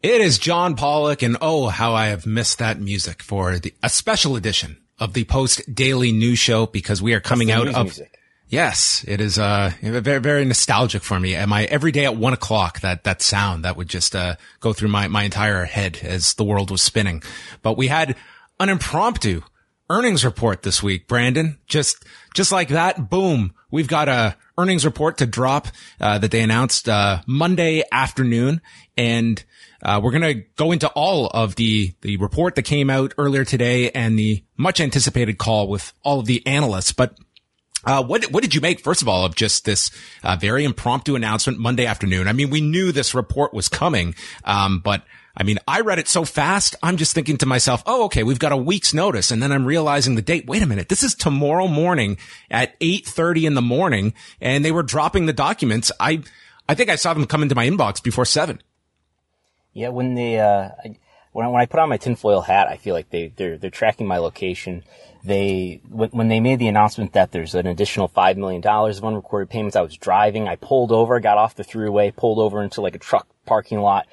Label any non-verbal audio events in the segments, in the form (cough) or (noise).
It is John Pollock, and oh, how I have missed that music for the, a special edition of the Post Daily News Show because we are coming out of. Music. Yes, it is uh very very nostalgic for me. And my every day at one o'clock that that sound that would just uh go through my my entire head as the world was spinning. But we had an impromptu earnings report this week, Brandon. Just just like that, boom, we've got a earnings report to drop uh, that they announced uh, Monday afternoon, and uh, we're gonna go into all of the the report that came out earlier today and the much anticipated call with all of the analysts, but. Uh, what what did you make first of all of just this uh, very impromptu announcement Monday afternoon? I mean, we knew this report was coming, um, but I mean, I read it so fast. I'm just thinking to myself, "Oh, okay, we've got a week's notice," and then I'm realizing the date. Wait a minute, this is tomorrow morning at 8:30 in the morning, and they were dropping the documents. I I think I saw them come into my inbox before seven. Yeah, when they uh, I, when I, when I put on my tinfoil hat, I feel like they they're they're tracking my location. They when, when they made the announcement that there's an additional five million dollars of unrecorded payments, I was driving. I pulled over, got off the throughway, pulled over into like a truck parking lot,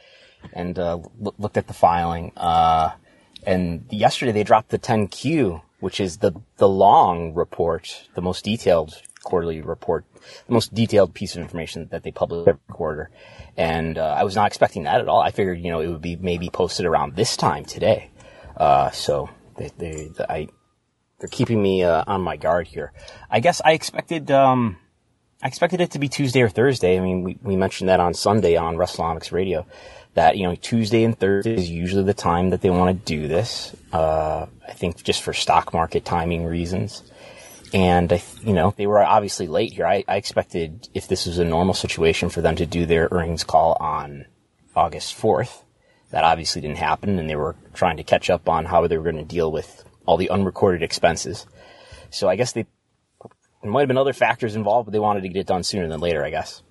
and uh, l- looked at the filing. Uh, and yesterday they dropped the 10Q, which is the the long report, the most detailed quarterly report, the most detailed piece of information that they publish every quarter. And uh, I was not expecting that at all. I figured, you know, it would be maybe posted around this time today. Uh, so they, they, the, I, they're keeping me uh, on my guard here. I guess I expected, um, I expected it to be Tuesday or Thursday. I mean, we, we mentioned that on Sunday on Wrestlenomics Radio that, you know, Tuesday and Thursday is usually the time that they want to do this. Uh, I think just for stock market timing reasons. And I, you know, they were obviously late here. I, I expected if this was a normal situation for them to do their earnings call on August 4th. That obviously didn't happen and they were trying to catch up on how they were going to deal with all the unrecorded expenses. So I guess they, there might have been other factors involved, but they wanted to get it done sooner than later, I guess.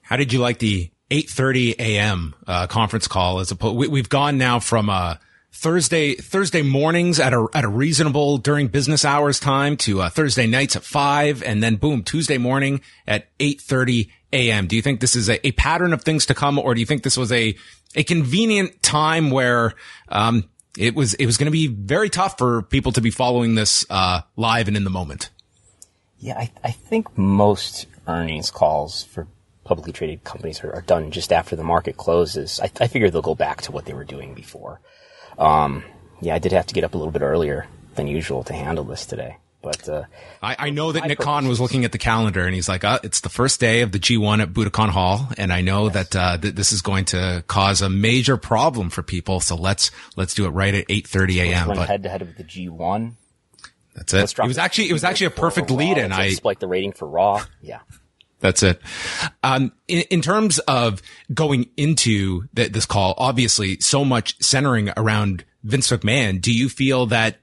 How did you like the 8:30 a.m. Uh, conference call as opposed? We, we've gone now from uh, Thursday Thursday mornings at a at a reasonable during business hours time to uh, Thursday nights at five, and then boom Tuesday morning at 8:30 a.m. Do you think this is a, a pattern of things to come, or do you think this was a a convenient time where um, it was it was going to be very tough for people to be following this uh, live and in the moment? Yeah, I, I think most earnings calls for publicly traded companies are, are done just after the market closes. I, I figure they'll go back to what they were doing before. Um, yeah, I did have to get up a little bit earlier than usual to handle this today. But uh, I, I know that Nick Khan was looking at the calendar and he's like, uh, it's the first day of the G1 at Budokan Hall. And I know that, uh, th- this is going to cause a major problem for people. So let's, let's do it right at 8.30 a.m. But head to head with the G1. that's it. It was actually, it was actually a perfect lead. And I, just like the rating for Raw. Yeah. That's it. Um, in, in terms of going into th- this call, obviously so much centering around Vince McMahon. Do you feel that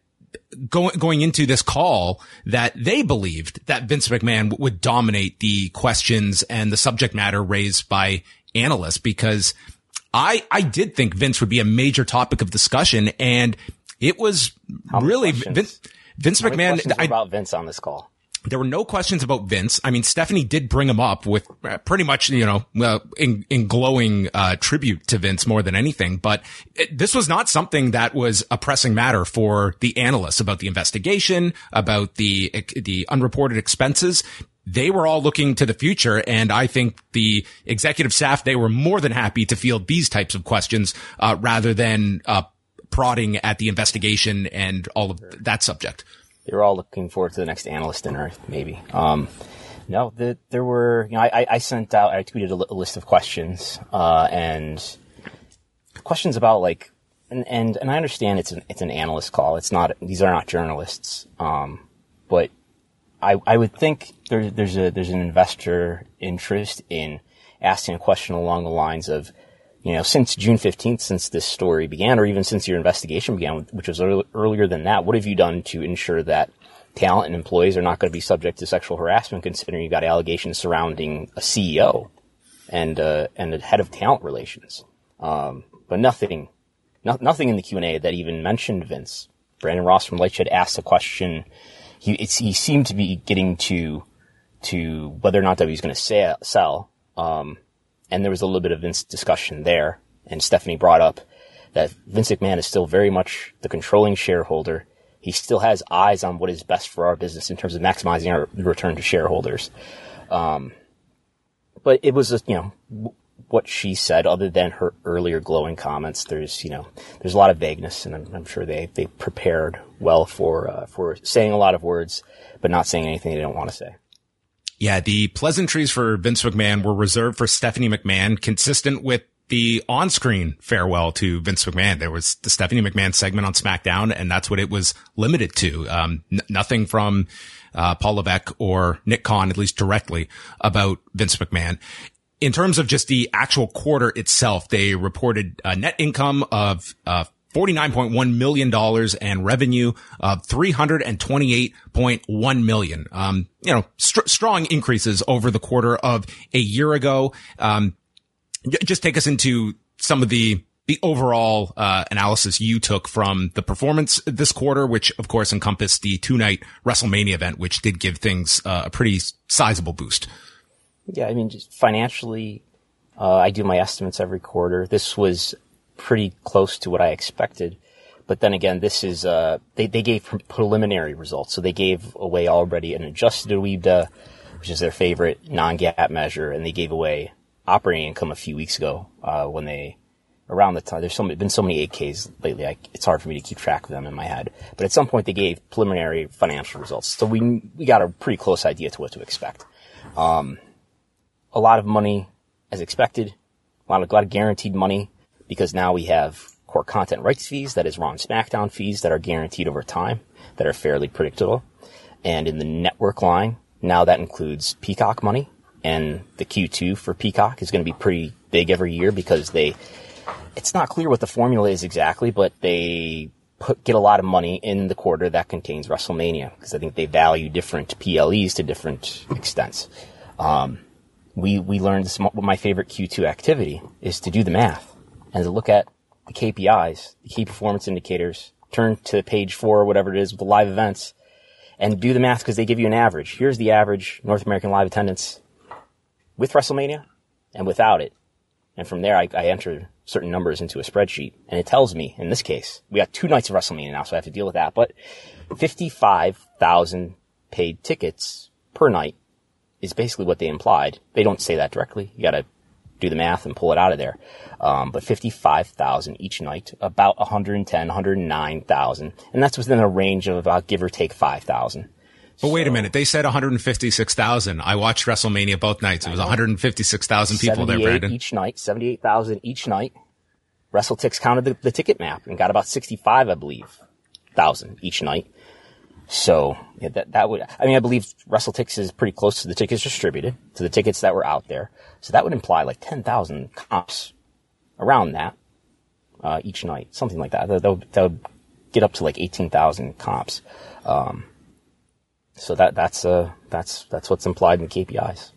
going, going into this call that they believed that Vince McMahon would dominate the questions and the subject matter raised by analysts? Because I, I did think Vince would be a major topic of discussion and it was How really? Vince, Vince McMahon. I- about Vince on this call? There were no questions about Vince. I mean, Stephanie did bring him up with uh, pretty much, you know, uh, in, in glowing, uh, tribute to Vince more than anything. But it, this was not something that was a pressing matter for the analysts about the investigation, about the, the unreported expenses. They were all looking to the future. And I think the executive staff, they were more than happy to field these types of questions, uh, rather than, uh, prodding at the investigation and all of that subject. They were all looking forward to the next analyst dinner, maybe. Um, no, the, there were, you know, I, I sent out, I tweeted a, a list of questions, uh, and questions about like, and, and, and I understand it's an, it's an analyst call. It's not, these are not journalists. Um, but I, I would think there, there's a, there's an investor interest in asking a question along the lines of, you know, since June 15th, since this story began, or even since your investigation began, which was earlier than that, what have you done to ensure that talent and employees are not going to be subject to sexual harassment, considering you've got allegations surrounding a CEO and uh, and a head of talent relations? Um, but nothing, no, nothing in the Q and A that even mentioned Vince. Brandon Ross from Lightshed asked a question. He he seemed to be getting to to whether or not W was going to sell. Um, and there was a little bit of discussion there. And Stephanie brought up that Vince McMahon is still very much the controlling shareholder. He still has eyes on what is best for our business in terms of maximizing our return to shareholders. Um, but it was, you know, what she said other than her earlier glowing comments. There's, you know, there's a lot of vagueness and I'm, I'm sure they, they prepared well for, uh, for saying a lot of words, but not saying anything they don't want to say. Yeah, the pleasantries for Vince McMahon were reserved for Stephanie McMahon, consistent with the on-screen farewell to Vince McMahon. There was the Stephanie McMahon segment on SmackDown, and that's what it was limited to. Um, n- nothing from uh, Paul Levesque or Nick Khan, at least directly, about Vince McMahon. In terms of just the actual quarter itself, they reported a net income of uh, $49.1 million and revenue of 328.1 million. Um, you know, st- strong increases over the quarter of a year ago. Um, just take us into some of the the overall uh, analysis you took from the performance this quarter, which of course encompassed the two night WrestleMania event, which did give things uh, a pretty sizable boost. Yeah, I mean, just financially, uh, I do my estimates every quarter. This was pretty close to what I expected. But then again, this is, uh, they, they gave preliminary results. So they gave away already an adjusted EBITDA, which is their favorite non-GAAP measure, and they gave away operating income a few weeks ago, uh, when they, around the time, there's so many, been so many 8Ks lately, I, it's hard for me to keep track of them in my head. But at some point they gave preliminary financial results. So we, we got a pretty close idea to what to expect. Um, a lot of money as expected, a lot of, a lot of guaranteed money because now we have core content rights fees, that is Raw and SmackDown fees that are guaranteed over time, that are fairly predictable. And in the network line, now that includes Peacock money, and the Q2 for Peacock is going to be pretty big every year because they, it's not clear what the formula is exactly, but they put, get a lot of money in the quarter that contains WrestleMania because I think they value different PLEs to different extents. Um, we, we learned this, my favorite Q2 activity is to do the math and to look at the KPIs, the key performance indicators, turn to page four or whatever it is with the live events and do the math because they give you an average. Here's the average North American live attendance with WrestleMania and without it. And from there, I, I enter certain numbers into a spreadsheet and it tells me, in this case, we got two nights of WrestleMania now, so I have to deal with that, but 55,000 paid tickets per night is basically what they implied. They don't say that directly. You gotta do the math and pull it out of there. Um, but 55,000 each night, about 110, 109,000. And that's within a range of about give or take 5,000. But so, wait a minute. They said 156,000. I watched WrestleMania both nights. It was 156,000 people there, Brandon. Each night, 78,000 each night. WrestleTix counted the, the ticket map and got about 65, I believe, thousand each night. So yeah, that that would I mean I believe Russell WrestleTix is pretty close to the tickets distributed to the tickets that were out there. So that would imply like ten thousand comps around that uh, each night, something like that. That, that, would, that would get up to like eighteen thousand comps. Um, so that that's uh that's that's what's implied in the KPIs.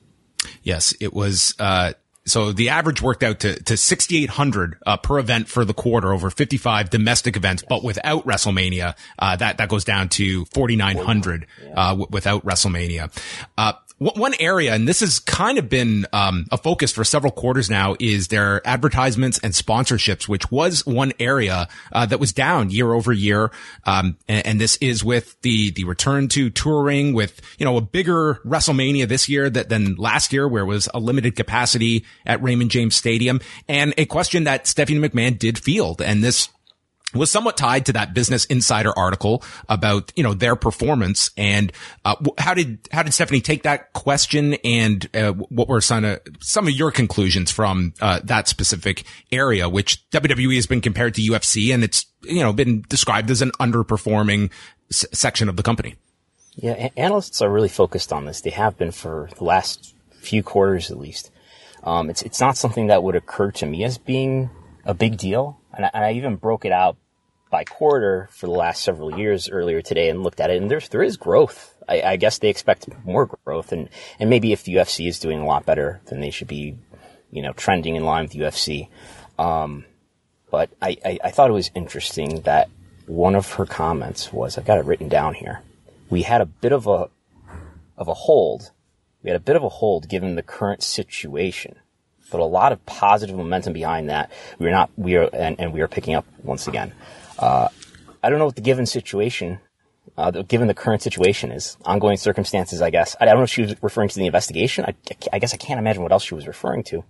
Yes, it was uh, so the average worked out to, to 6,800 uh, per event for the quarter over 55 domestic events, but without WrestleMania, uh, that, that goes down to 4,900, uh, w- without WrestleMania. One area, and this has kind of been um, a focus for several quarters now, is their advertisements and sponsorships, which was one area uh, that was down year over year. Um, and, and, this is with the the return to touring, with you know a bigger WrestleMania this year that, than last year, where it was a limited capacity at Raymond James Stadium, and a question that Stephanie McMahon did field, and this was somewhat tied to that Business Insider article about you know their performance and uh, how did how did Stephanie take that question and uh, what were some of some of your conclusions from uh, that specific area, which WWE has been compared to UFC and it's you know been described as an underperforming s- section of the company. Yeah, analysts are really focused on this. They have been for the last few quarters at least. Um, it's it's not something that would occur to me as being a big deal, and I, and I even broke it out by quarter for the last several years earlier today and looked at it, and there's there is growth. I, I, guess they expect more growth, and and maybe if the UFC is doing a lot better, then they should be, you know, trending in line with UFC. Um, but I, I, I thought it was interesting that one of her comments was I've got it written down here. We had a bit of a of a hold. We had a bit of a hold given the current situation but a lot of positive momentum behind that. We are not, we are, and, and we are picking up once again. Uh, I don't know what the given situation, uh, the, given the current situation is. Ongoing circumstances, I guess. I, I, don't know if she was referring to the investigation. I, I, guess I can't imagine what else she was referring to.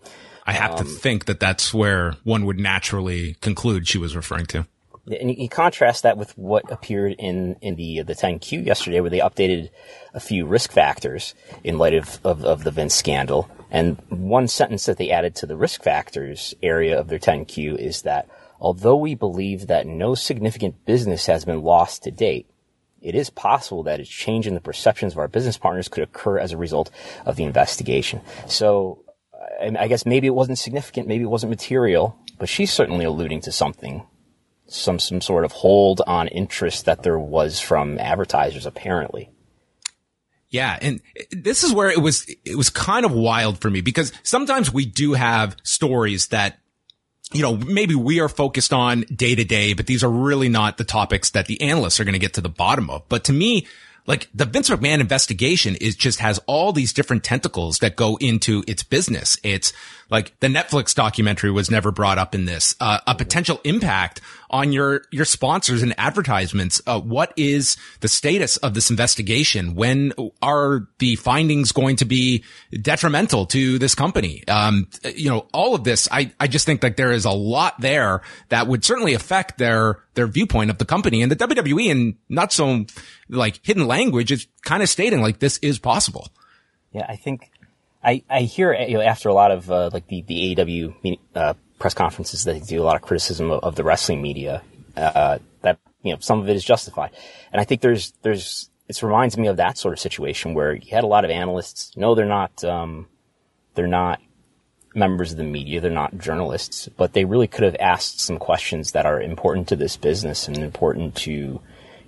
I have um, to think that that's where one would naturally conclude she was referring to. And you, you contrast that with what appeared in, in the the 10Q yesterday, where they updated a few risk factors in light of, of, of the Vince scandal. And one sentence that they added to the risk factors area of their 10Q is that Although we believe that no significant business has been lost to date, it is possible that a change in the perceptions of our business partners could occur as a result of the investigation. So, uh, I guess maybe it wasn't significant, maybe it wasn't material, but she's certainly alluding to something, some some sort of hold on interest that there was from advertisers, apparently. Yeah, and this is where it was it was kind of wild for me because sometimes we do have stories that you know, maybe we are focused on day to day, but these are really not the topics that the analysts are going to get to the bottom of. But to me, like the Vince McMahon investigation is just has all these different tentacles that go into its business. It's like the Netflix documentary was never brought up in this. Uh, a potential impact on your your sponsors and advertisements. Uh, what is the status of this investigation? When are the findings going to be detrimental to this company? Um, you know, all of this. I I just think that there is a lot there that would certainly affect their their viewpoint of the company and the WWE and not so like hidden language is kind of stating like this is possible. Yeah, I think I, I hear you know, after a lot of uh, like the the AEW uh, press conferences that do a lot of criticism of, of the wrestling media uh, that you know some of it is justified, and I think there's there's it reminds me of that sort of situation where you had a lot of analysts. No, they're not um, they're not members of the media, they're not journalists, but they really could have asked some questions that are important to this business and important to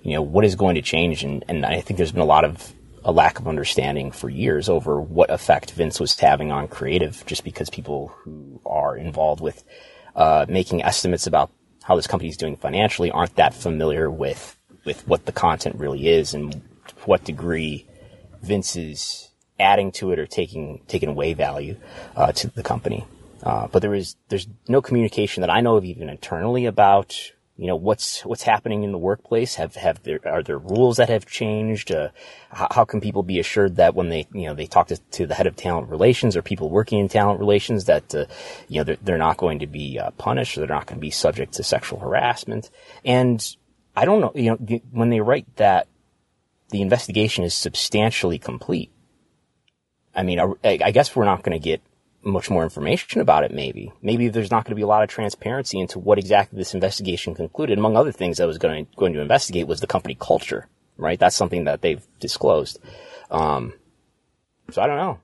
you know what is going to change, and and I think there's been a lot of a lack of understanding for years over what effect Vince was having on creative, just because people who are involved with uh, making estimates about how this company is doing financially aren't that familiar with with what the content really is and to what degree Vince is adding to it or taking taking away value uh, to the company. Uh, but there is there's no communication that I know of even internally about you know what's what's happening in the workplace? Have have there are there rules that have changed? Uh, how, can people be assured that when they you know they talk to, to, the head of talent relations or people working in talent relations that uh, you know they're, they're, not going to be uh, punished or they're not going to be subject to sexual harassment? And i don't know you know when they write that the investigation is substantially complete. I mean i, I guess we're not going to get much more information about it, maybe. Maybe there's not going to be a lot of transparency into what exactly this investigation concluded. Among other things I was going to, going to investigate was the company culture, right? That's something that they've disclosed. Um, so I don't know.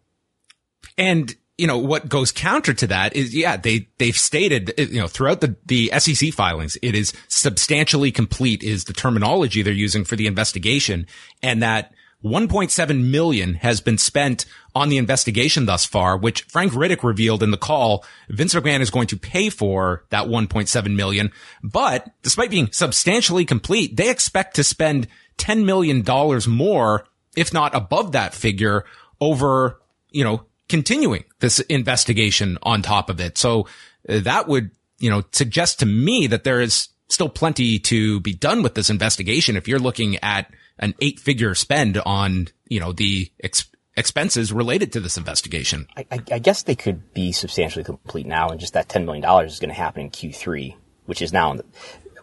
And, you know, what goes counter to that is, yeah, they, they've stated, you know, throughout the, the SEC filings, it is substantially complete is the terminology they're using for the investigation and that 1.7 million has been spent on the investigation thus far, which Frank Riddick revealed in the call. Vince McMahon is going to pay for that 1.7 million, but despite being substantially complete, they expect to spend $10 million more, if not above that figure over, you know, continuing this investigation on top of it. So uh, that would, you know, suggest to me that there is still plenty to be done with this investigation. If you're looking at an eight figure spend on, you know, the ex- expenses related to this investigation. I, I, guess they could be substantially complete now and just that $10 million is going to happen in Q3, which is now,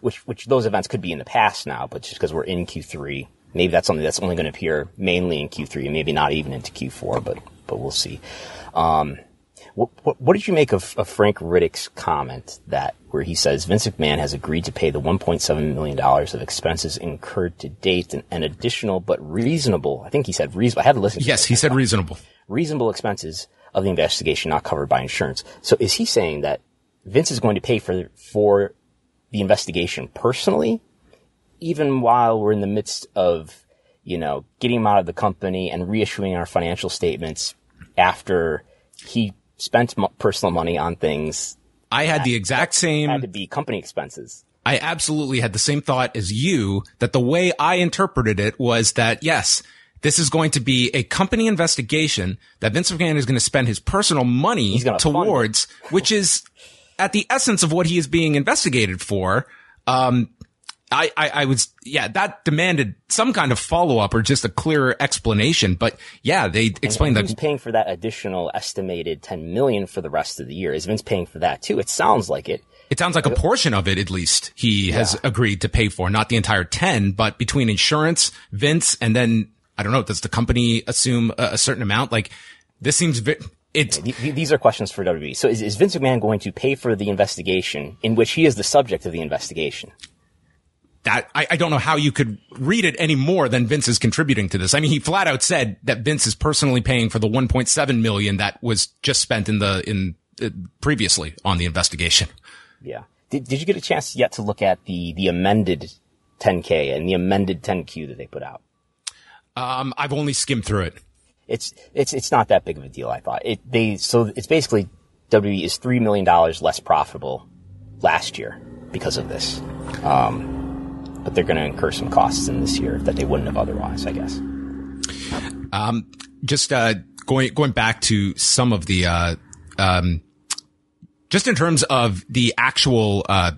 which which those events could be in the past now, but just because we're in Q3, maybe that's something that's only going to appear mainly in Q3 and maybe not even into Q4, but but we'll see. Um, what, what, what, did you make of, of, Frank Riddick's comment that where he says Vince McMahon has agreed to pay the 1.7 million dollars of expenses incurred to date and, and, additional but reasonable? I think he said reasonable. I had to listen. yes, he said reasonable. Reasonable expenses of the investigation not covered by insurance. So is he saying that Vince is going to pay for for the investigation personally, even while we're in the midst of you know getting him out of the company and reissuing our financial statements after he spent personal money on things. I had the exact same. Had to be company expenses. I absolutely had the same thought as you that the way I interpreted it was that yes, this is going to be a company investigation that Vince McMahon is going to spend his personal money towards, which is at the essence of what he is being investigated for. Um, I, I, I was, yeah, that demanded some kind of follow up or just a clearer explanation. But yeah, they explained that. Who's paying for that additional estimated 10 million for the rest of the year? Is Vince paying for that too? It sounds like it. It sounds like a portion of it, at least, he yeah. has agreed to pay for, not the entire 10, but between insurance, Vince, and then, I don't know, does the company assume a, a certain amount? Like, this seems, vi- it, these are questions for WWE. So is, is Vince McMahon going to pay for the investigation in which he is the subject of the investigation? That I, I, don't know how you could read it any more than Vince is contributing to this. I mean, he flat out said that Vince is personally paying for the 1.7 million that was just spent in the in uh, previously on the investigation. Yeah. Did, did you get a chance yet to look at the the amended 10K and the amended 10Q that they put out? Um, I've only skimmed through it. It's it's it's not that big of a deal. I thought it. They so it's basically WWE is three million dollars less profitable last year because of this. Um, but they're going to incur some costs in this year that they wouldn't have otherwise, I guess. Um, just uh, going going back to some of the uh, um, just in terms of the actual uh,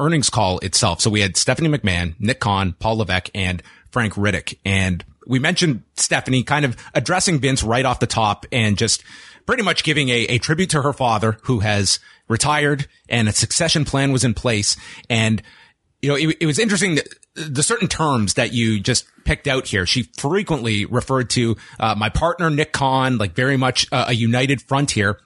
earnings call itself. So we had Stephanie McMahon, Nick Khan, Paul Levesque, and Frank Riddick, and we mentioned Stephanie kind of addressing Vince right off the top and just pretty much giving a, a tribute to her father who has retired and a succession plan was in place and you know, it, it was interesting that the certain terms that you just picked out here. She frequently referred to uh, my partner Nick Khan, like very much uh, a united front here.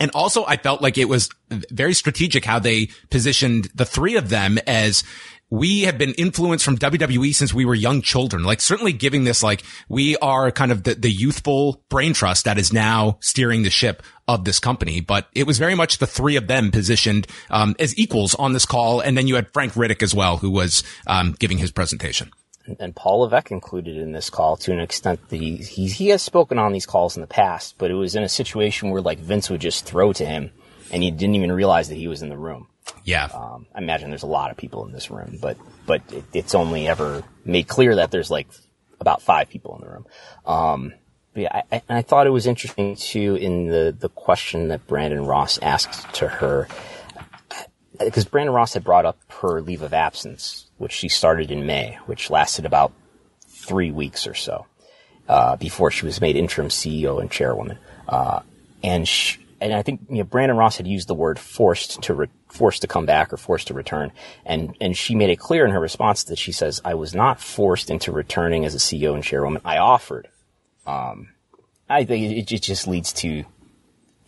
And also, I felt like it was very strategic how they positioned the three of them as we have been influenced from WWE since we were young children. Like certainly giving this, like we are kind of the, the youthful brain trust that is now steering the ship of this company. But it was very much the three of them positioned, um, as equals on this call. And then you had Frank Riddick as well, who was, um, giving his presentation. And Paul Levesque included in this call to an extent that he, he, he has spoken on these calls in the past, but it was in a situation where like Vince would just throw to him and he didn't even realize that he was in the room. Yeah. Um, I imagine there's a lot of people in this room, but but it, it's only ever made clear that there's like about five people in the room. Um, yeah, I, I, I thought it was interesting too in the the question that Brandon Ross asked to her because Brandon Ross had brought up her leave of absence, which she started in May, which lasted about three weeks or so uh, before she was made interim CEO and chairwoman. Uh, and she, and I think you know Brandon Ross had used the word forced to forced to come back or forced to return, and and she made it clear in her response that she says I was not forced into returning as a CEO and chairwoman. I offered. Um, I think it, it just leads to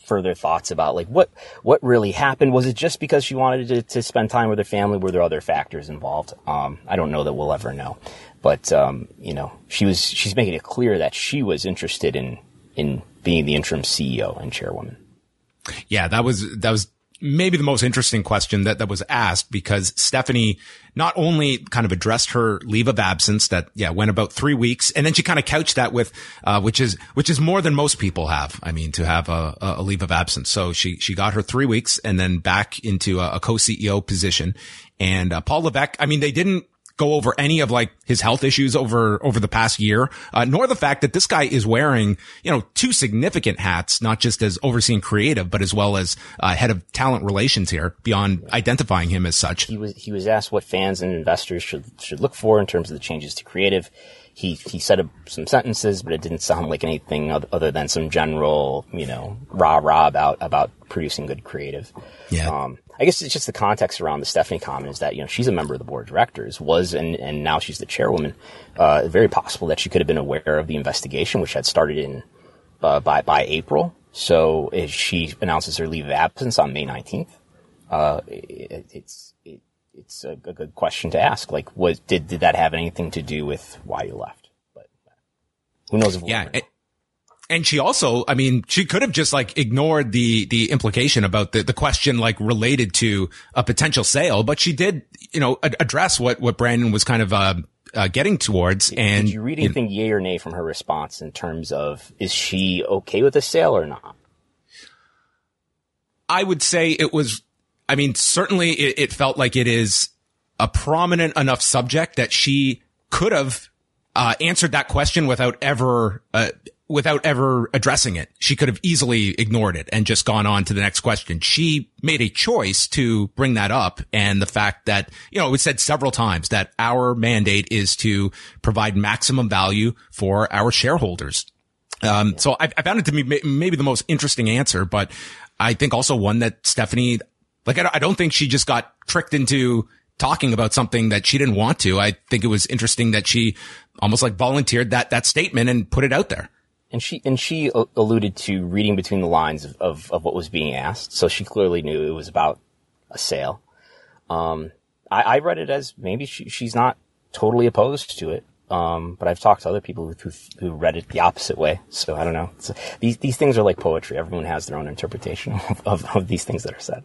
further thoughts about like what what really happened. Was it just because she wanted to, to spend time with her family? Were there other factors involved? Um, I don't know that we'll ever know. But um, you know, she was she's making it clear that she was interested in in being the interim CEO and chairwoman. Yeah, that was, that was maybe the most interesting question that, that was asked because Stephanie not only kind of addressed her leave of absence that, yeah, went about three weeks. And then she kind of couched that with, uh, which is, which is more than most people have. I mean, to have a, a leave of absence. So she, she got her three weeks and then back into a, a co-CEO position. And uh, Paul Levesque, I mean, they didn't go over any of like his health issues over over the past year, uh, nor the fact that this guy is wearing you know two significant hats, not just as overseeing creative, but as well as uh, head of talent relations here. Beyond identifying him as such, he was he was asked what fans and investors should should look for in terms of the changes to creative. He he said some sentences, but it didn't sound like anything other than some general, you know, rah rah about about producing good creative. Yeah. Um, I guess it's just the context around the Stephanie comment is that you know she's a member of the board of directors, was and and now she's the chairwoman. Uh, very possible that she could have been aware of the investigation, which had started in uh, by by April. So if she announces her leave of absence on May nineteenth, uh, it, it's it, it's a, a, good question to ask. Like, was did did that have anything to do with why you left? But who knows? If yeah. It, and she also, I mean, she could have just like ignored the, the implication about the, the question like related to a potential sale, but she did, you know, address what, what Brandon was kind of, uh, uh, getting towards. And did you read anything in, yay or nay from her response in terms of is she okay with a sale or not? I would say it was. I mean, certainly it, it felt like it is a prominent enough subject that she could have uh, answered that question without ever uh, without ever addressing it. She could have easily ignored it and just gone on to the next question. She made a choice to bring that up. And the fact that, you know, it was said several times that our mandate is to provide maximum value for our shareholders. Um, so I, I, found it to be maybe the most interesting answer, but I think also one that Stephanie, like, I don't think she just got tricked into talking about something that she didn't want to. I think it was interesting that she almost like volunteered that, that statement and put it out there and she and she alluded to reading between the lines of, of, of, what was being asked, so she clearly knew it was about a sale. Um, I, I, read it as maybe she, she's not totally opposed to it, um, but I've talked to other people who, who, read it the opposite way. So I don't know. these these things are like poetry. Everyone has their own interpretation (laughs) of, of, of these things that are said.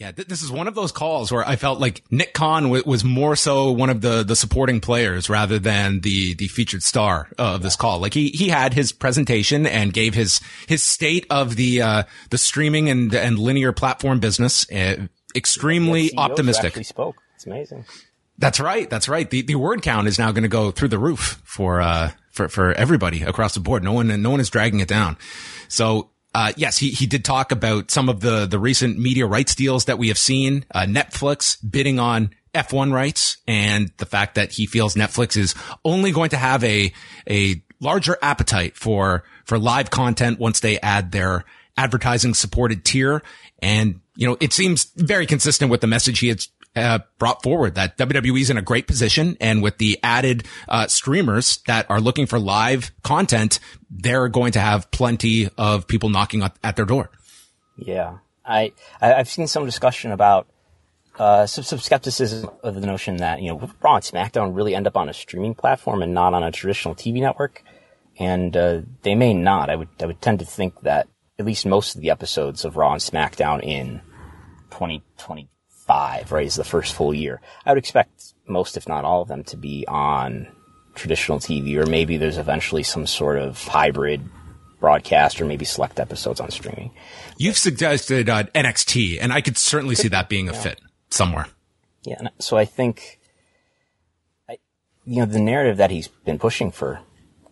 Yeah, th- this is one of those calls where I felt like Nick Khan w- was more so one of the the supporting players rather than the the featured star of this call. Like he he had his presentation and gave his his state of the uh, the streaming and and linear platform business. Uh, extremely optimistic. Actually spoke. It's amazing. That's right. That's right. The the word count is now going to go through the roof for uh for for everybody across the board. No one no one is dragging it down. So uh, yes, he, he did talk about some of the, the recent media rights deals that we have seen. Uh, Netflix bidding on F1 rights and the fact that he feels Netflix is only going to have a, a larger appetite for, for live content once they add their advertising supported tier. And, you know, it seems very consistent with the message he had uh, brought forward that WWE is in a great position, and with the added uh, streamers that are looking for live content, they're going to have plenty of people knocking at their door. Yeah, I I've seen some discussion about uh, some, some skepticism of the notion that you know Raw and SmackDown really end up on a streaming platform and not on a traditional TV network, and uh, they may not. I would I would tend to think that at least most of the episodes of Raw and SmackDown in 2020 five, right, is the first full year. I would expect most, if not all of them, to be on traditional TV, or maybe there's eventually some sort of hybrid broadcast, or maybe select episodes on streaming. You've suggested uh, NXT, and I could certainly see that being a yeah. fit somewhere. Yeah, so I think, I, you know, the narrative that he's been pushing for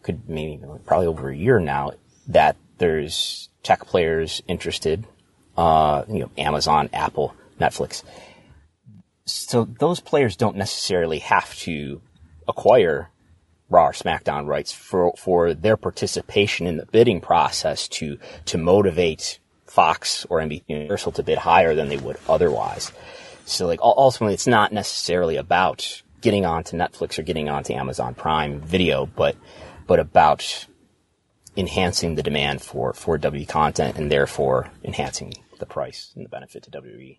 could maybe probably over a year now that there's tech players interested, uh, you know, Amazon, Apple, Netflix, so those players don't necessarily have to acquire Raw or SmackDown rights for for their participation in the bidding process to to motivate Fox or NBC Universal to bid higher than they would otherwise. So like ultimately, it's not necessarily about getting onto Netflix or getting onto Amazon Prime Video, but but about enhancing the demand for for W content and therefore enhancing the price and the benefit to WWE.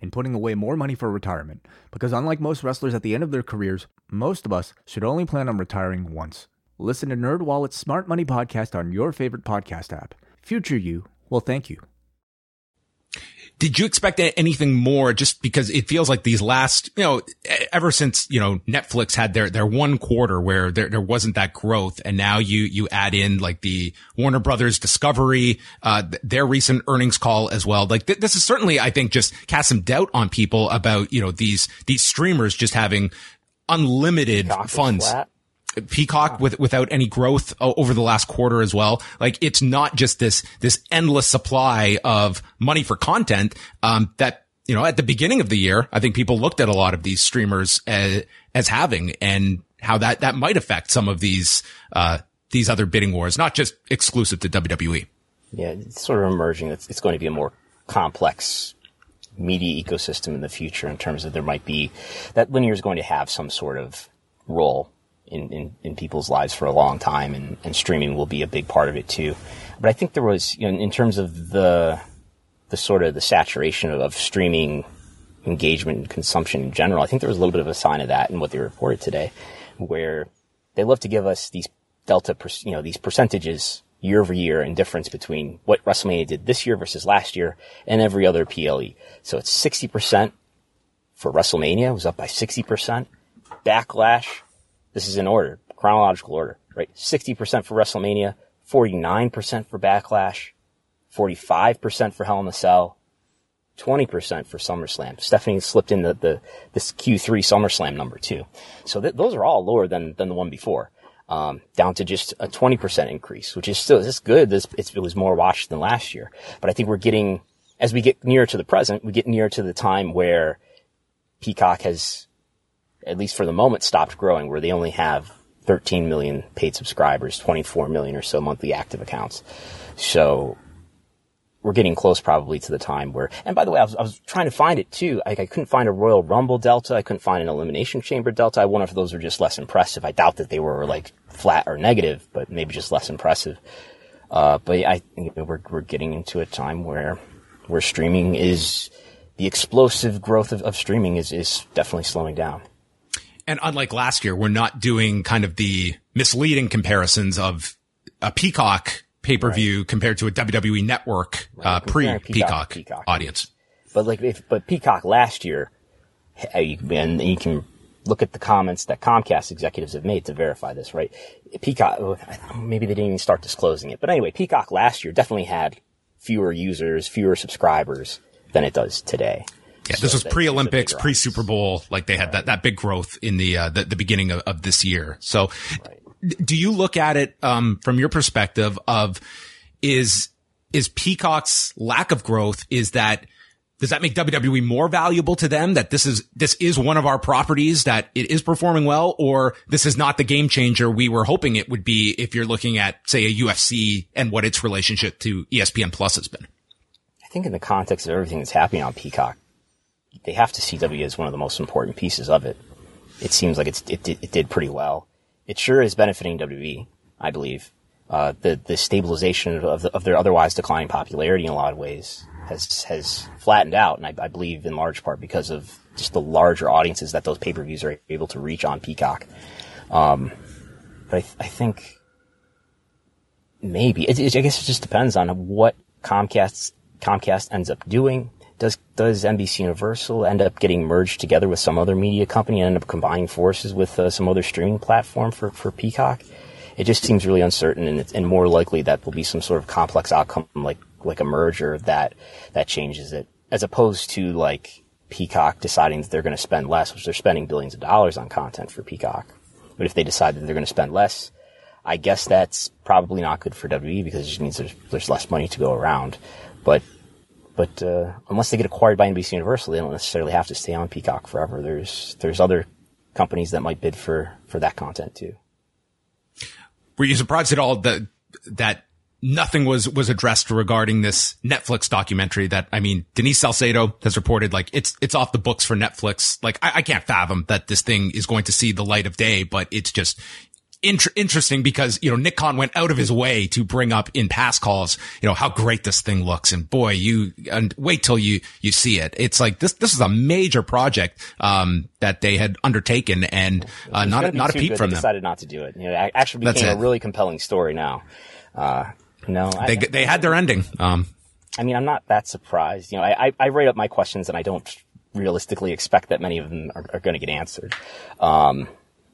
and putting away more money for retirement. Because unlike most wrestlers at the end of their careers, most of us should only plan on retiring once. Listen to NerdWallet's Smart Money podcast on your favorite podcast app. Future you will thank you. Did you expect anything more just because it feels like these last, you know, ever since, you know, Netflix had their, their one quarter where there, there wasn't that growth. And now you, you add in like the Warner Brothers Discovery, uh, their recent earnings call as well. Like th- this is certainly, I think, just cast some doubt on people about, you know, these, these streamers just having unlimited funds. Flat. Peacock with, without any growth over the last quarter as well. Like it's not just this, this endless supply of money for content, um, that, you know, at the beginning of the year, I think people looked at a lot of these streamers as, as having and how that, that might affect some of these, uh, these other bidding wars, not just exclusive to WWE. Yeah, it's sort of emerging. It's, it's going to be a more complex media ecosystem in the future in terms of there might be that linear is going to have some sort of role in, in, in people's lives for a long time, and, and streaming will be a big part of it too. But I think there was, you know, in terms of the the sort of the saturation of, of streaming engagement and consumption in general, I think there was a little bit of a sign of that in what they reported today, where they love to give us these delta, you know, these percentages year over year and difference between what WrestleMania did this year versus last year and every other PLE. So it's 60% for WrestleMania was up by 60%. Backlash this is in order, chronological order, right? 60% for WrestleMania, 49% for Backlash, 45% for Hell in a Cell, 20% for SummerSlam. Stephanie slipped in the, the this Q3 SummerSlam number too. So th- those are all lower than, than the one before. Um, down to just a 20% increase, which is still, this good. This, it was more watched than last year. But I think we're getting, as we get nearer to the present, we get nearer to the time where Peacock has at least for the moment, stopped growing, where they only have 13 million paid subscribers, 24 million or so monthly active accounts. So we're getting close probably to the time where, and by the way, I was, I was trying to find it too. I, I, couldn't find a Royal Rumble Delta. I couldn't find an Elimination Chamber Delta. I wonder if those were just less impressive. I doubt that they were like flat or negative, but maybe just less impressive. Uh, but I think we're, we're getting into a time where, where streaming is, the explosive growth of, of streaming is, is definitely slowing down. And unlike last year, we're not doing kind of the misleading comparisons of a Peacock pay per view right. compared to a WWE Network right. uh, pre Peacock, audience. But like, if, but Peacock last year, and you can look at the comments that Comcast executives have made to verify this, right? Peacock, maybe they didn't even start disclosing it, but anyway, Peacock last year definitely had fewer users, fewer subscribers than it does today. Yeah, this was pre Olympics, pre Super Bowl. Like they had right. that, that big growth in the, uh, the, the, beginning of, of, this year. So right. do you look at it, um, from your perspective of is, is Peacock's lack of growth? Is that, does that make WWE more valuable to them that this is, this is one of our properties that it is performing well or this is not the game changer we were hoping it would be if you're looking at, say, a UFC and what its relationship to ESPN Plus has been? I think in the context of everything that's happening on Peacock, they have to see W as one of the most important pieces of it. It seems like it's, it, it did pretty well. It sure is benefiting WWE, I believe. Uh, the, the stabilization of, the, of their otherwise declining popularity in a lot of ways has, has flattened out. And I, I believe in large part because of just the larger audiences that those pay-per-views are able to reach on Peacock. Um, but I, I think maybe it, it, I guess it just depends on what Comcast Comcast ends up doing does does NBC Universal end up getting merged together with some other media company and end up combining forces with uh, some other streaming platform for, for Peacock? It just seems really uncertain, and, and more likely that will be some sort of complex outcome, like like a merger that that changes it, as opposed to like Peacock deciding that they're going to spend less, which they're spending billions of dollars on content for Peacock. But if they decide that they're going to spend less, I guess that's probably not good for WWE because it just means there's, there's less money to go around. But but uh, unless they get acquired by NBC Universal, they don't necessarily have to stay on Peacock forever. There's there's other companies that might bid for for that content too. Were you surprised at all that that nothing was was addressed regarding this Netflix documentary? That I mean, Denise Salcedo has reported like it's it's off the books for Netflix. Like I, I can't fathom that this thing is going to see the light of day, but it's just inter- interesting because, you know, Nick Khan went out of his way to bring up in past calls, you know, how great this thing looks. And boy, you, and wait till you, you see it. It's like this, this is a major project, um, that they had undertaken and, uh, not, not a peep from them. decided not to do it. You know, it actually became a really compelling story now. Uh, no, they, I, they had their ending. Um, I mean, I'm not that surprised. You know, I, I, I write up my questions and I don't realistically expect that many of them are, are going to get answered. Um,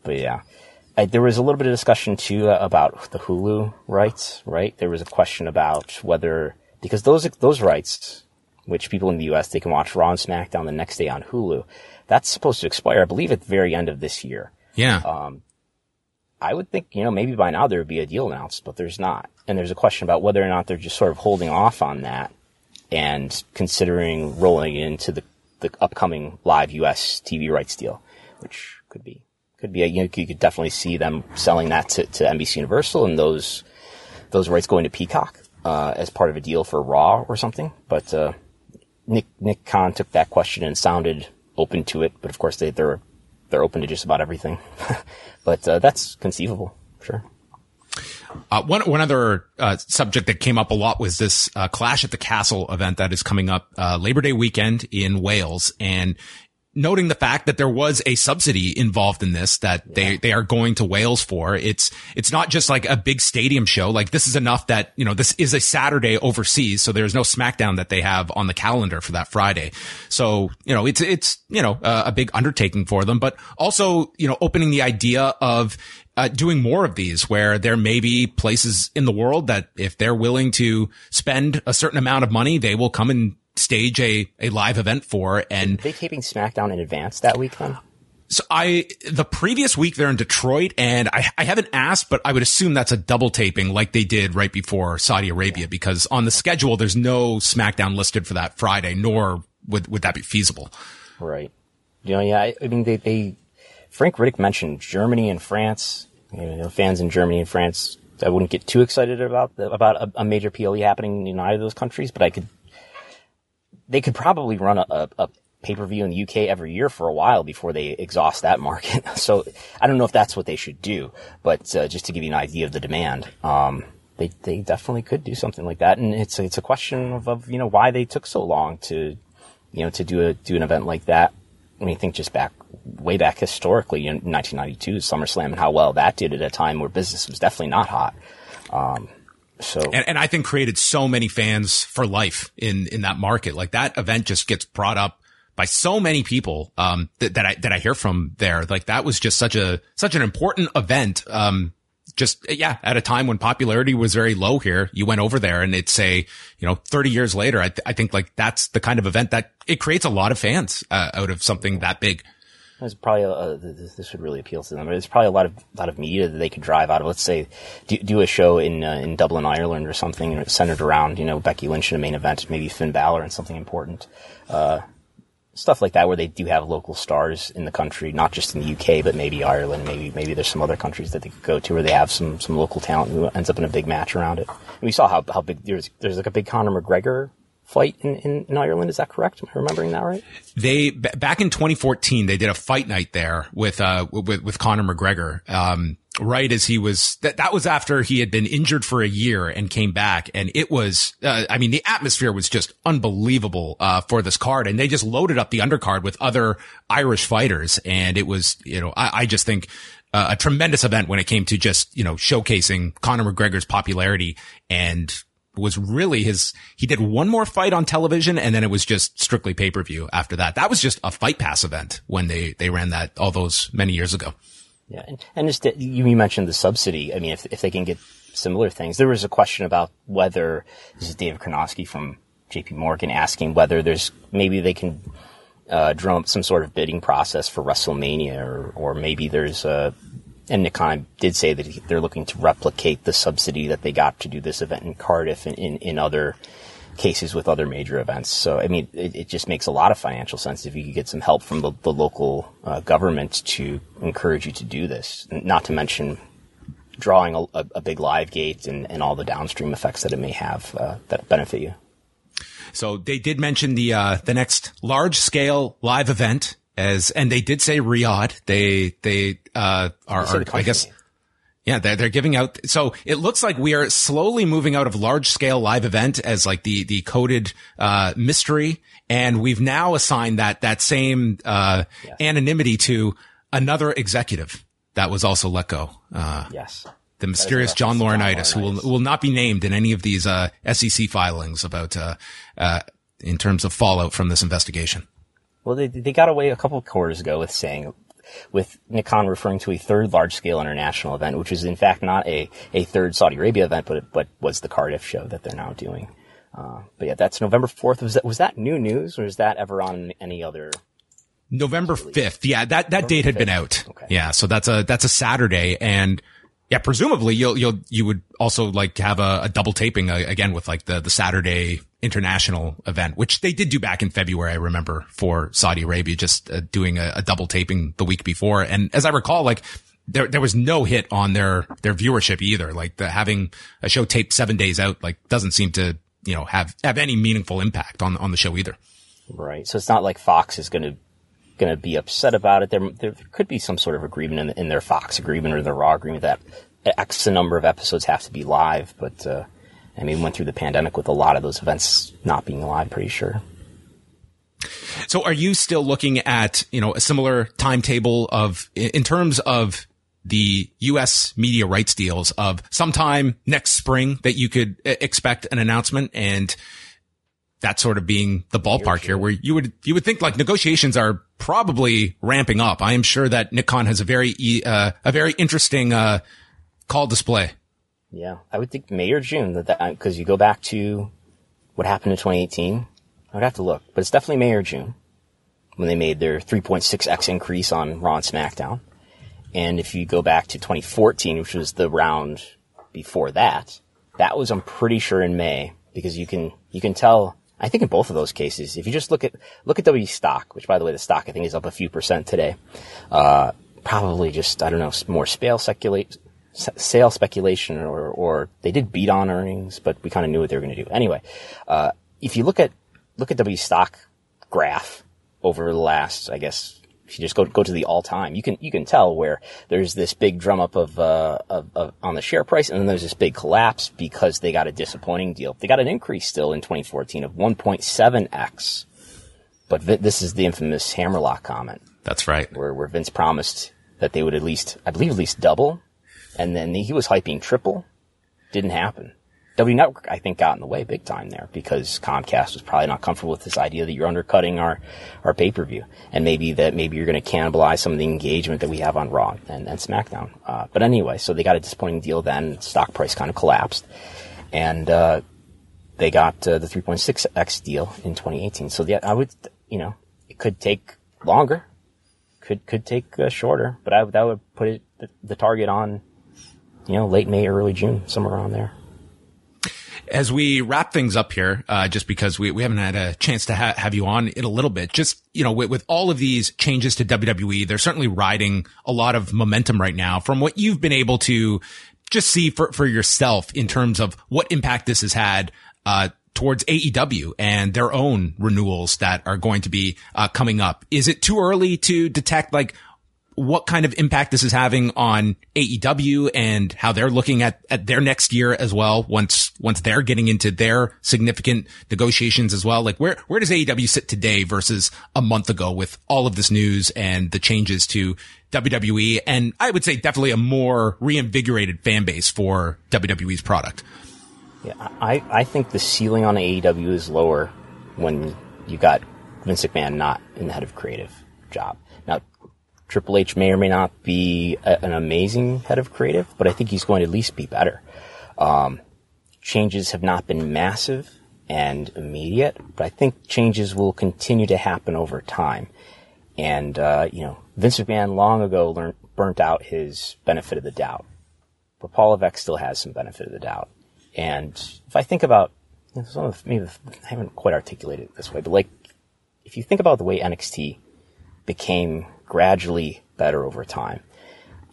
but yeah. I, there was a little bit of discussion too uh, about the Hulu rights, right? There was a question about whether, because those, those rights, which people in the US, they can watch Raw and SmackDown the next day on Hulu, that's supposed to expire, I believe, at the very end of this year. Yeah. Um, I would think, you know, maybe by now there would be a deal announced, but there's not. And there's a question about whether or not they're just sort of holding off on that and considering rolling into the, the upcoming live US TV rights deal, which could be, could be, a, you know, you could definitely see them selling that to, to NBC Universal and those, those rights going to Peacock, uh, as part of a deal for Raw or something. But, uh, Nick, Nick Khan took that question and sounded open to it, but of course they, they're, they're open to just about everything. (laughs) but, uh, that's conceivable. Sure. Uh, one one other uh, subject that came up a lot was this uh, Clash at the Castle event that is coming up uh, Labor Day weekend in Wales, and noting the fact that there was a subsidy involved in this that yeah. they they are going to Wales for. It's it's not just like a big stadium show. Like this is enough that you know this is a Saturday overseas, so there's no SmackDown that they have on the calendar for that Friday. So you know it's it's you know a big undertaking for them, but also you know opening the idea of uh, doing more of these where there may be places in the world that if they're willing to spend a certain amount of money, they will come and stage a, a live event for. And Are they taping SmackDown in advance that week then? So I, the previous week they're in Detroit and I, I haven't asked, but I would assume that's a double taping like they did right before Saudi Arabia yeah. because on the schedule, there's no SmackDown listed for that Friday, nor would, would that be feasible. Right. You know, yeah, I, I mean, they, they, Frank Riddick mentioned Germany and France. You know, fans in Germany and France, I wouldn't get too excited about the, about a, a, major PLE happening in either of those countries, but I could. They could probably run a, a, a pay per view in the UK every year for a while before they exhaust that market. (laughs) so I don't know if that's what they should do, but uh, just to give you an idea of the demand, um, they they definitely could do something like that, and it's it's a question of, of you know why they took so long to you know to do a do an event like that. I mean, think just back way back historically in 1992 SummerSlam and how well that did at a time where business was definitely not hot. Um, so, and, and I think created so many fans for life in, in that market. Like that event just gets brought up by so many people, um, that, that I, that I hear from there. Like that was just such a, such an important event. Um, just yeah, at a time when popularity was very low here, you went over there and it's a you know 30 years later. I, th- I think like that's the kind of event that it creates a lot of fans uh, out of something that big. There's probably a, this would really appeal to them. There's probably a lot of lot of media that they could drive out of. Let's say do, do a show in uh, in Dublin, Ireland, or something centered around you know Becky Lynch in a main event, maybe Finn Balor and something important. Uh, stuff like that where they do have local stars in the country, not just in the UK, but maybe Ireland, maybe maybe there's some other countries that they could go to where they have some some local talent who ends up in a big match around it. And we saw how how big there's there's like a big Conor McGregor fight in, in, in, Ireland. Is that correct? Am I remembering that right? They b- back in 2014 they did a fight night there with uh with with Conor McGregor. Um, right as he was that that was after he had been injured for a year and came back and it was uh, I mean the atmosphere was just unbelievable uh, for this card and they just loaded up the undercard with other Irish fighters and it was you know I, I just think uh, a tremendous event when it came to just you know showcasing Conor McGregor's popularity and was really his, he did one more fight on television and then it was just strictly pay per view after that. That was just a fight pass event when they, they ran that all those many years ago. Yeah. And, and just, you mentioned the subsidy. I mean, if, if they can get similar things, there was a question about whether, this is David Karnovsky from JP Morgan asking whether there's, maybe they can, uh, drum up some sort of bidding process for WrestleMania or, or maybe there's a, and Nick Khan did say that they're looking to replicate the subsidy that they got to do this event in Cardiff and in, in other cases with other major events. So, I mean, it, it, just makes a lot of financial sense if you could get some help from the, the local uh, government to encourage you to do this. Not to mention drawing a, a big live gate and, and, all the downstream effects that it may have uh, that benefit you. So they did mention the uh, the next large scale live event as and they did say Riyadh. They they uh are, are I guess yeah, they're, they're giving out. So it looks like we are slowly moving out of large scale live event as like the, the coded, uh, mystery. And we've now assigned that, that same, uh, yes. anonymity to another executive that was also let go. Uh, yes. the mysterious John Laurinaitis, who will, will not be named in any of these uh, SEC filings about uh, uh, in terms of fallout from this investigation. Well, they they got away a couple of quarters ago with saying, with Nick Khan referring to a third large scale international event, which is in fact not a, a third Saudi Arabia event, but but was the Cardiff show that they're now doing. Uh, but yeah, that's November fourth. Was that was that new news, or is that ever on any other? November fifth. Yeah, that that date had 5th. been out. Okay. Yeah, so that's a that's a Saturday, and yeah, presumably you'll you'll you would also like have a, a double taping uh, again with like the the Saturday international event, which they did do back in February. I remember for Saudi Arabia, just uh, doing a, a double taping the week before, and as I recall, like there there was no hit on their their viewership either. Like the having a show taped seven days out, like doesn't seem to you know have have any meaningful impact on on the show either. Right. So it's not like Fox is going to going to be upset about it. There, there could be some sort of agreement in, in, their Fox agreement or the Raw agreement that X number of episodes have to be live. But uh, I mean, we went through the pandemic with a lot of those events not being live. Pretty sure. So, are you still looking at you know a similar timetable of in terms of the U.S. media rights deals of sometime next spring that you could expect an announcement and that sort of being the ballpark here where you would, you would think like negotiations are probably ramping up. I am sure that Nick Khan has a very, uh, a very interesting, uh, call display. Yeah. I would think May or June that that, cause you go back to what happened in 2018. I would have to look, but it's definitely May or June when they made their 3.6x increase on Raw and SmackDown. And if you go back to 2014, which was the round before that, that was, I'm pretty sure in May because you can, you can tell I think in both of those cases, if you just look at look at W stock, which by the way, the stock I think is up a few percent today, uh, probably just I don't know more sale speculate sale speculation or or they did beat on earnings, but we kind of knew what they were going to do anyway. Uh, if you look at look at W stock graph over the last, I guess if you just go go to the all time, you can you can tell where there's this big drum up of, uh, of, of, on the share price, and then there's this big collapse because they got a disappointing deal. They got an increase still in 2014 of 1.7x, but v- this is the infamous Hammerlock comment. That's right. Where where Vince promised that they would at least, I believe, at least double, and then he was hyping triple. Didn't happen. W Network, I think, got in the way big time there because Comcast was probably not comfortable with this idea that you're undercutting our, our pay per view, and maybe that maybe you're going to cannibalize some of the engagement that we have on Raw and, and SmackDown. Uh, but anyway, so they got a disappointing deal. Then stock price kind of collapsed, and uh, they got uh, the 3.6x deal in 2018. So yeah, I would, you know, it could take longer, could could take uh, shorter, but I that would put it the, the target on, you know, late May, or early June, somewhere around there as we wrap things up here, uh, just because we, we haven't had a chance to ha- have you on in a little bit, just, you know, with, with all of these changes to WWE, they're certainly riding a lot of momentum right now from what you've been able to just see for, for yourself in terms of what impact this has had, uh, towards AEW and their own renewals that are going to be uh, coming up. Is it too early to detect like what kind of impact this is having on AEW and how they're looking at, at their next year as well once, once they're getting into their significant negotiations as well. Like where, where does AEW sit today versus a month ago with all of this news and the changes to WWE? And I would say definitely a more reinvigorated fan base for WWE's product. Yeah, I, I think the ceiling on AEW is lower when you got Vince McMahon not in the head of creative job. Triple H may or may not be a, an amazing head of creative, but I think he's going to at least be better. Um, changes have not been massive and immediate, but I think changes will continue to happen over time. And, uh, you know, Vince McMahon long ago learned, burnt out his benefit of the doubt, but Paul Levesque still has some benefit of the doubt. And if I think about, some of maybe I haven't quite articulated it this way, but like, if you think about the way NXT became gradually better over time.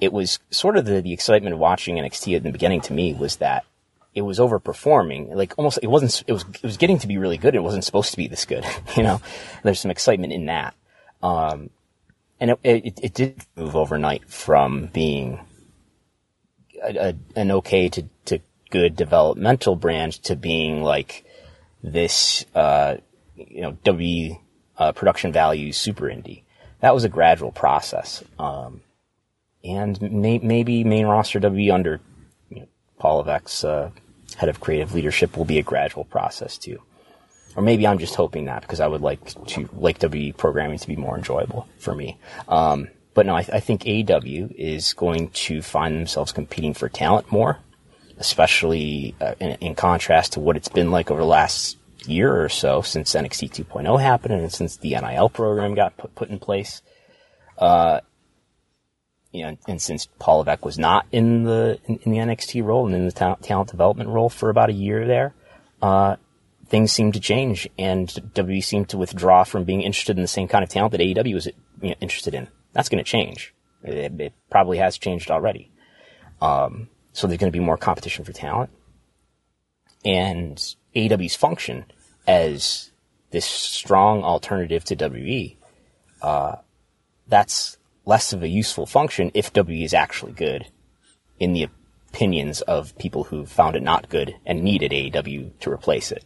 It was sort of the, the excitement of watching NXT at the beginning to me was that it was overperforming. Like almost, it wasn't, it was, it was getting to be really good. It wasn't supposed to be this good. (laughs) you know, there's some excitement in that. Um, and it, it, it, did move overnight from being a, a, an okay to, to good developmental brand to being like this, uh, you know, W, uh, production value super indie that was a gradual process. Um, and may, maybe main roster WWE under Paul Levesque's uh, head of creative leadership will be a gradual process too. Or maybe I'm just hoping that because I would like to like WWE programming to be more enjoyable for me. Um, but no, I, I think AEW is going to find themselves competing for talent more, especially uh, in, in contrast to what it's been like over the last year or so since NXT 2.0 happened and since the NIL program got put, put in place. Uh, you know, and since Paul Levesque was not in the in, in the NXT role and in the ta- talent development role for about a year there, uh, things seemed to change, and WWE seemed to withdraw from being interested in the same kind of talent that AEW was you know, interested in. That's going to change. It, it, probably has changed already. Um, so there's going to be more competition for talent, and AEW's function as this strong alternative to WWE, uh, that's less of a useful function if WWE is actually good in the opinions of people who found it not good and needed AEW to replace it.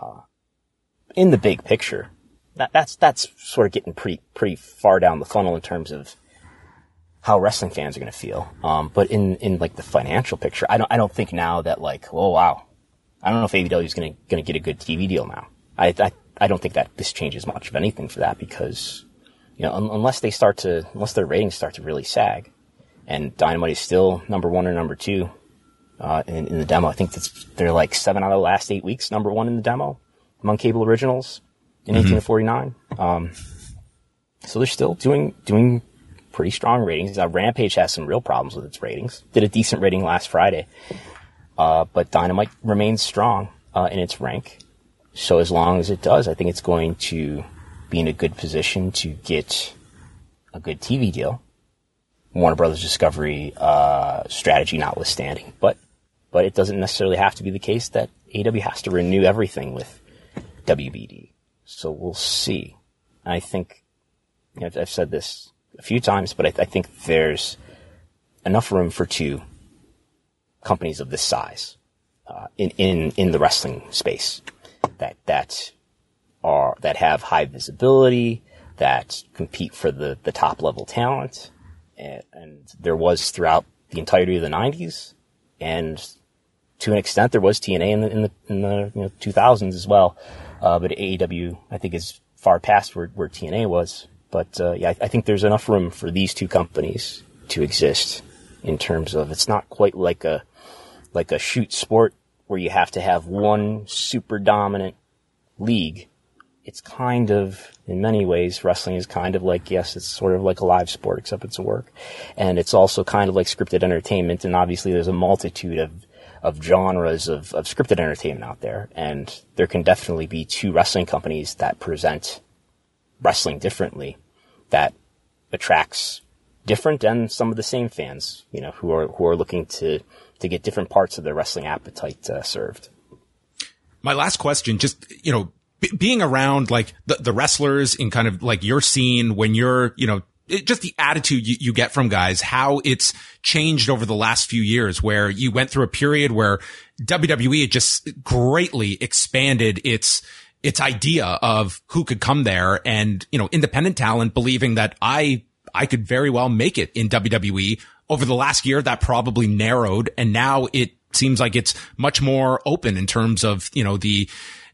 Uh, in the big picture, that, that's that's sort of getting pretty pretty far down the funnel in terms of how wrestling fans are going to feel. Um, but in in like the financial picture, I don't I don't think now that like oh wow, I don't know if AEW is going to going to get a good TV deal now. I, I I don't think that this changes much of anything for that because you know, un- unless they start to, unless their ratings start to really sag, and Dynamite is still number one or number two uh, in, in, the demo. I think they're like seven out of the last eight weeks number one in the demo among cable originals in mm-hmm. 18 to 49. Um, so they're still doing doing pretty strong ratings. Uh, Rampage has some real problems with its ratings. Did a decent rating last Friday, uh, but Dynamite remains strong uh, in its rank. So as long as it does, I think it's going to be in a good position to get a good TV deal. Warner Brothers Discovery uh, strategy notwithstanding, but but it doesn't necessarily have to be the case that AW has to renew everything with WBD. So we'll see. I think you know, I've said this a few times, but I, I think there's enough room for two companies of this size uh, in in in the wrestling space that that are that have high visibility, that compete for the, the top level talent. And, and there was throughout the entirety of the 90s. And to an extent, there was TNA in the, in the, in the you know, 2000s as well. Uh, but AEW, I think, is far past where, where TNA was. But uh, yeah, I, I think there's enough room for these two companies to exist in terms of it's not quite like a like a shoot sport where you have to have one super dominant league it's kind of, in many ways, wrestling is kind of like, yes, it's sort of like a live sport, except it's a work. And it's also kind of like scripted entertainment. And obviously there's a multitude of, of genres of, of scripted entertainment out there. And there can definitely be two wrestling companies that present wrestling differently that attracts different and some of the same fans, you know, who are, who are looking to, to get different parts of their wrestling appetite uh, served. My last question, just, you know, b- being around like the, the wrestlers in kind of like your scene when you're, you know, it, just the attitude you, you, get from guys, how it's changed over the last few years where you went through a period where WWE had just greatly expanded its, its idea of who could come there and, you know, independent talent believing that I, I could very well make it in WWE. Over the last year, that probably narrowed and now it seems like it's much more open in terms of, you know, the,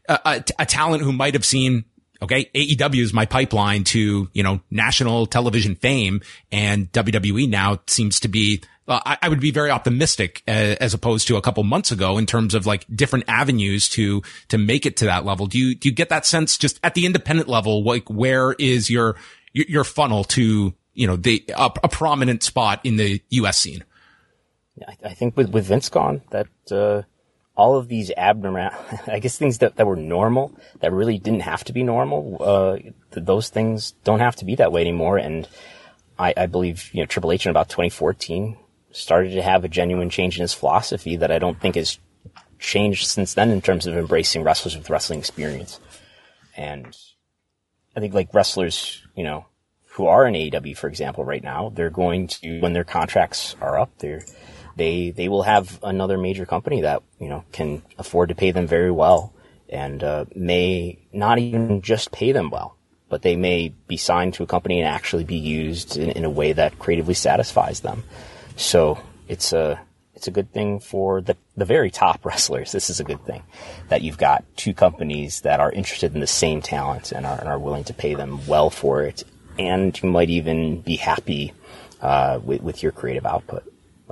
a, a, talent who might have seen Okay. AEW is my pipeline to, you know, national television fame and WWE now seems to be, uh, I, I, would be very optimistic uh, as opposed to a couple months ago in terms of like different avenues to, to make it to that level. Do you, do you get that sense just at the independent level? Like where is your, your funnel to, you know, the, a, a, prominent spot in the US scene? I, I think with, with Vince gone, that, uh, all of these abnormal, (laughs) I guess things that, that were normal, that really didn't have to be normal, uh, those things don't have to be that way anymore. And I, I believe, you know, Triple H in about 2014 started to have a genuine change in his philosophy that I don't think has changed since then in terms of embracing wrestlers with wrestling experience. And I think like wrestlers, you know, who are in AEW, for example, right now, they're going to, when their contracts are up, they're, they they will have another major company that you know can afford to pay them very well and uh, may not even just pay them well, but they may be signed to a company and actually be used in, in a way that creatively satisfies them. So it's a it's a good thing for the, the very top (laughs) wrestlers. This is a good thing that you've got two companies that are interested in the same talent and are, and are willing to pay them well for it. And you might even be happy, uh, with, with your creative output.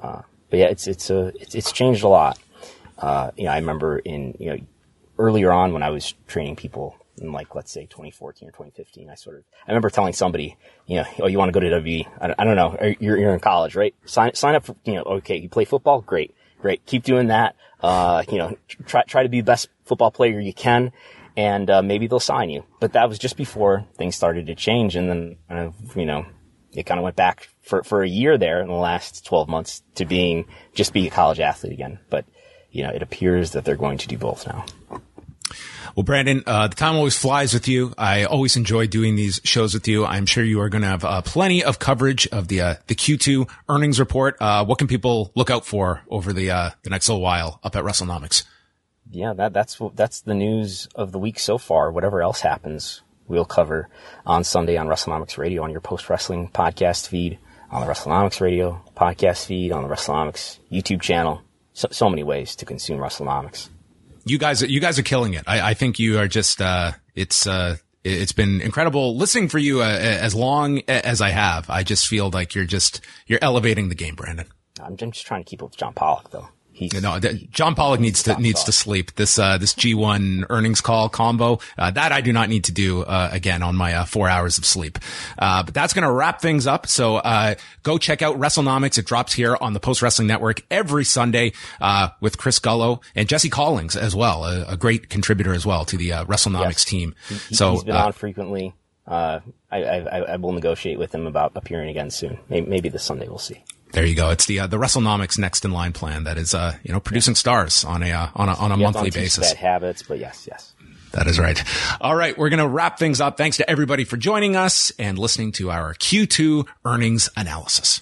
Uh, but yeah, it's, it's a, it's, it's changed a lot. Uh, you know, I remember in, you know, earlier on when I was training people in like, let's say 2014 or 2015, I sort of, I remember telling somebody, you know, oh, you want to go to WWE? I, I don't know. You're, you're in college, right? Sign, sign up for, you know, okay, you play football? Great, great. Keep doing that. Uh, you know, try, try to be the best football player you can. And, uh, maybe they'll sign you. But that was just before things started to change. And then, uh, you know, it kind of went back for, for a year there in the last 12 months to being, just be a college athlete again. But, you know, it appears that they're going to do both now. Well, Brandon, uh, the time always flies with you. I always enjoy doing these shows with you. I'm sure you are going to have uh, plenty of coverage of the uh, the Q2 earnings report. Uh, what can people look out for over the uh, the next little while up at Wrestlenomics? Yeah, that, that's that's the news of the week so far. Whatever else happens, we'll cover on Sunday on Wrestlenomics Radio on your post wrestling podcast feed, on the Wrestlenomics Radio podcast feed, on the Wrestlenomics YouTube channel. So, so many ways to consume Wrestlenomics you guys, you guys are killing it. I, I think you are just, uh, it's, uh, it's been incredible listening for you uh, as long as I have. I just feel like you're just, you're elevating the game, Brandon. I'm just trying to keep up with John Pollock though. He's, no, John Pollock needs to needs off. to sleep. This uh, this G1 earnings call combo uh, that I do not need to do uh, again on my uh, four hours of sleep. Uh, but that's going to wrap things up. So uh, go check out Wrestlenomics. It drops here on the Post Wrestling Network every Sunday with Chris Gullo and Jesse Collings as well, a, a great contributor as well to the Wrestlenomics yes. team. He, so he's been on frequently. I, I, I, will negotiate with him about appearing again soon. Maybe, maybe this Sunday. We'll see. There you go. It's the uh, the Wrestlenomics next in line plan that is uh, you know producing stars on a uh, on a on a monthly basis. Bad habits, but yes, yes. That is right. All right, we're going to wrap things up. Thanks to everybody for joining us and listening to our Q2 earnings analysis.